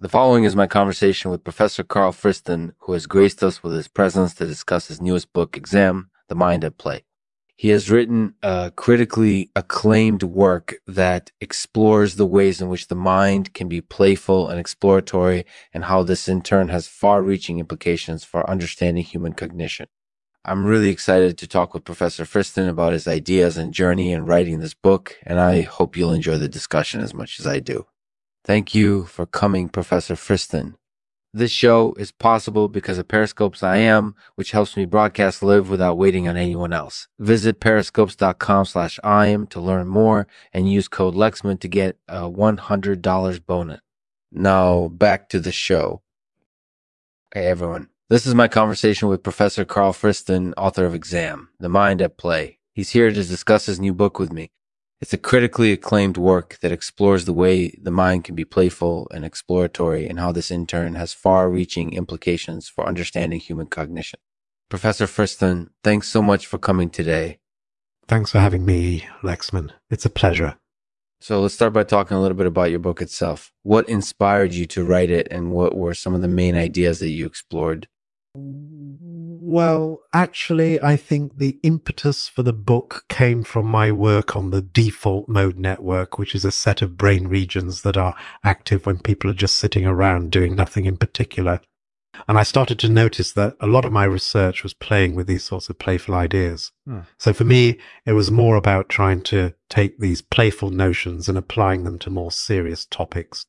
The following is my conversation with Professor Karl Friston, who has graced us with his presence to discuss his newest book, Examen The Mind at Play. He has written a critically acclaimed work that explores the ways in which the mind can be playful and exploratory, and how this in turn has far reaching implications for understanding human cognition. I'm really excited to talk with Professor Friston about his ideas and journey in writing this book, and I hope you'll enjoy the discussion as much as I do. Thank you for coming, Professor Friston. This show is possible because of Periscope's I am, which helps me broadcast live without waiting on anyone else. Visit periscopes.com slash I am to learn more and use code Lexman to get a $100 bonus. Now back to the show. Hey everyone. This is my conversation with Professor Karl Friston, author of Examen, The Mind at Play. He's here to discuss his new book with me. It's a critically acclaimed work that explores the way the mind can be playful and exploratory and how this in turn has far reaching implications for understanding human cognition. Professor Friston, thanks so much for coming today. Thanks for having me, Lexman. It's a pleasure. So let's start by talking a little bit about your book itself. What inspired you to write it and what were some of the main ideas that you explored? Well, actually, I think the impetus for the book came from my work on the default mode network, which is a set of brain regions that are active when people are just sitting around doing nothing in particular. And I started to notice that a lot of my research was playing with these sorts of playful ideas. Hmm. So for me, it was more about trying to take these playful notions and applying them to more serious topics.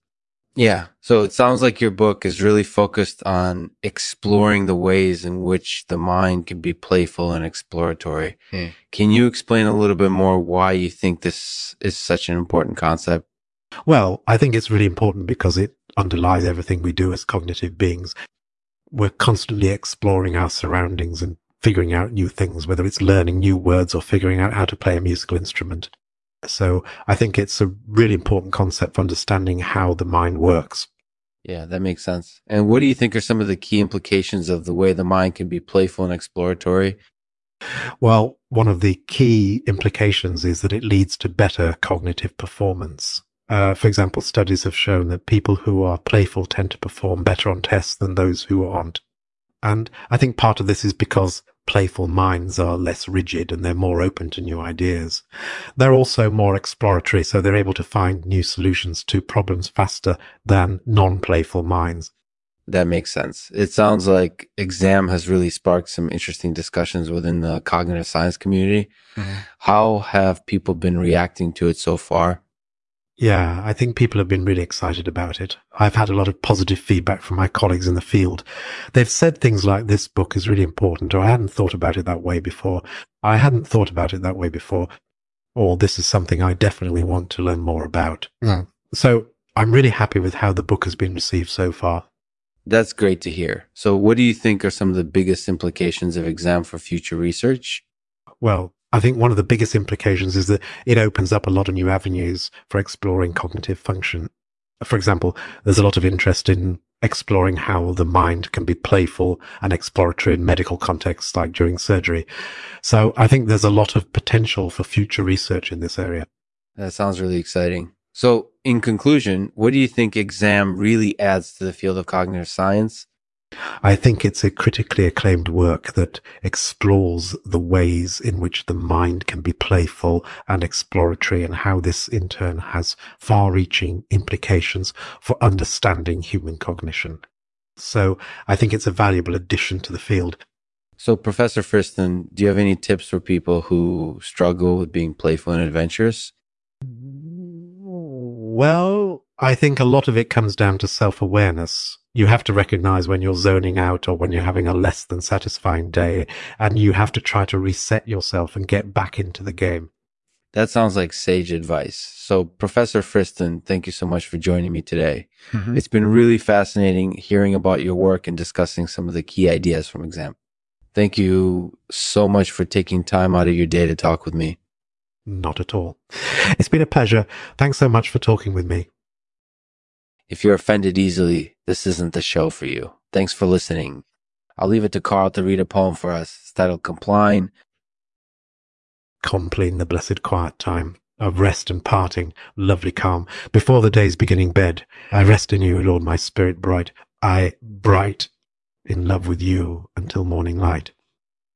Yeah. So it sounds like your book is really focused on exploring the ways in which the mind can be playful and exploratory. Mm. Can you explain a little bit more why you think this is such an important concept? Well, I think it's really important because it underlies everything we do as cognitive beings. We're constantly exploring our surroundings and figuring out new things, whether it's learning new words or figuring out how to play a musical instrument. So I think it's a really important concept for understanding how the mind works. Yeah, that makes sense. And what do you think are some of the key implications of the way the mind can be playful and exploratory? Well, one of the key implications is that it leads to better cognitive performance. Uh, for example, studies have shown that people who are playful tend to perform better on tests than those who aren't. And I think part of this is because playful minds are less rigid and they're more open to new ideas. They're also more exploratory, so they're able to find new solutions to problems faster than non-playful minds. That makes sense. It sounds like Examen has really sparked some interesting discussions within the cognitive science community. Mm-hmm. How have people been reacting to it so far? Yeah, I think people have been really excited about it. I've had a lot of positive feedback from my colleagues in the field. They've said things like this book is really important, or I hadn't thought about it that way before. I hadn't thought about it that way before, or this is something I definitely want to learn more about. Mm. So I'm really happy with how the book has been received so far. That's great to hear. So what do you think are some of the biggest implications of Examen for future research? Well, I think one of the biggest implications is that it opens up a lot of new avenues for exploring cognitive function. For example, there's a lot of interest in exploring how the mind can be playful and exploratory in medical contexts like during surgery. So I think there's a lot of potential for future research in this area. That sounds really exciting. So in conclusion, what do you think Examen really adds to the field of cognitive science I think it's a critically acclaimed work that explores the ways in which the mind can be playful and exploratory and how this in turn has far reaching implications for understanding human cognition. So I think it's a valuable addition to the field. So, Professor Friston, do you have any tips for people who struggle with being playful and adventurous? Well, I think a lot of it comes down to self awareness you have to recognize when you're zoning out or when you're having a less than satisfying day, and you have to try to reset yourself and get back into the game. That sounds like sage advice. So, Professor Friston, thank you so much for joining me today. Mm-hmm. It's been really fascinating hearing about your work and discussing some of the key ideas from Examen. Thank you so much for taking time out of your day to talk with me. Not at all. It's been a pleasure. Thanks so much for talking with me. If you're offended easily, this isn't the show for you. Thanks for listening. I'll leave it to Karl to read a poem for us. It's titled Compline. Compline the Blessed Quiet Time. of rest and parting, lovely calm. Before the day's beginning bed, I rest in you, Lord, my spirit bright. I bright in love with you until morning light.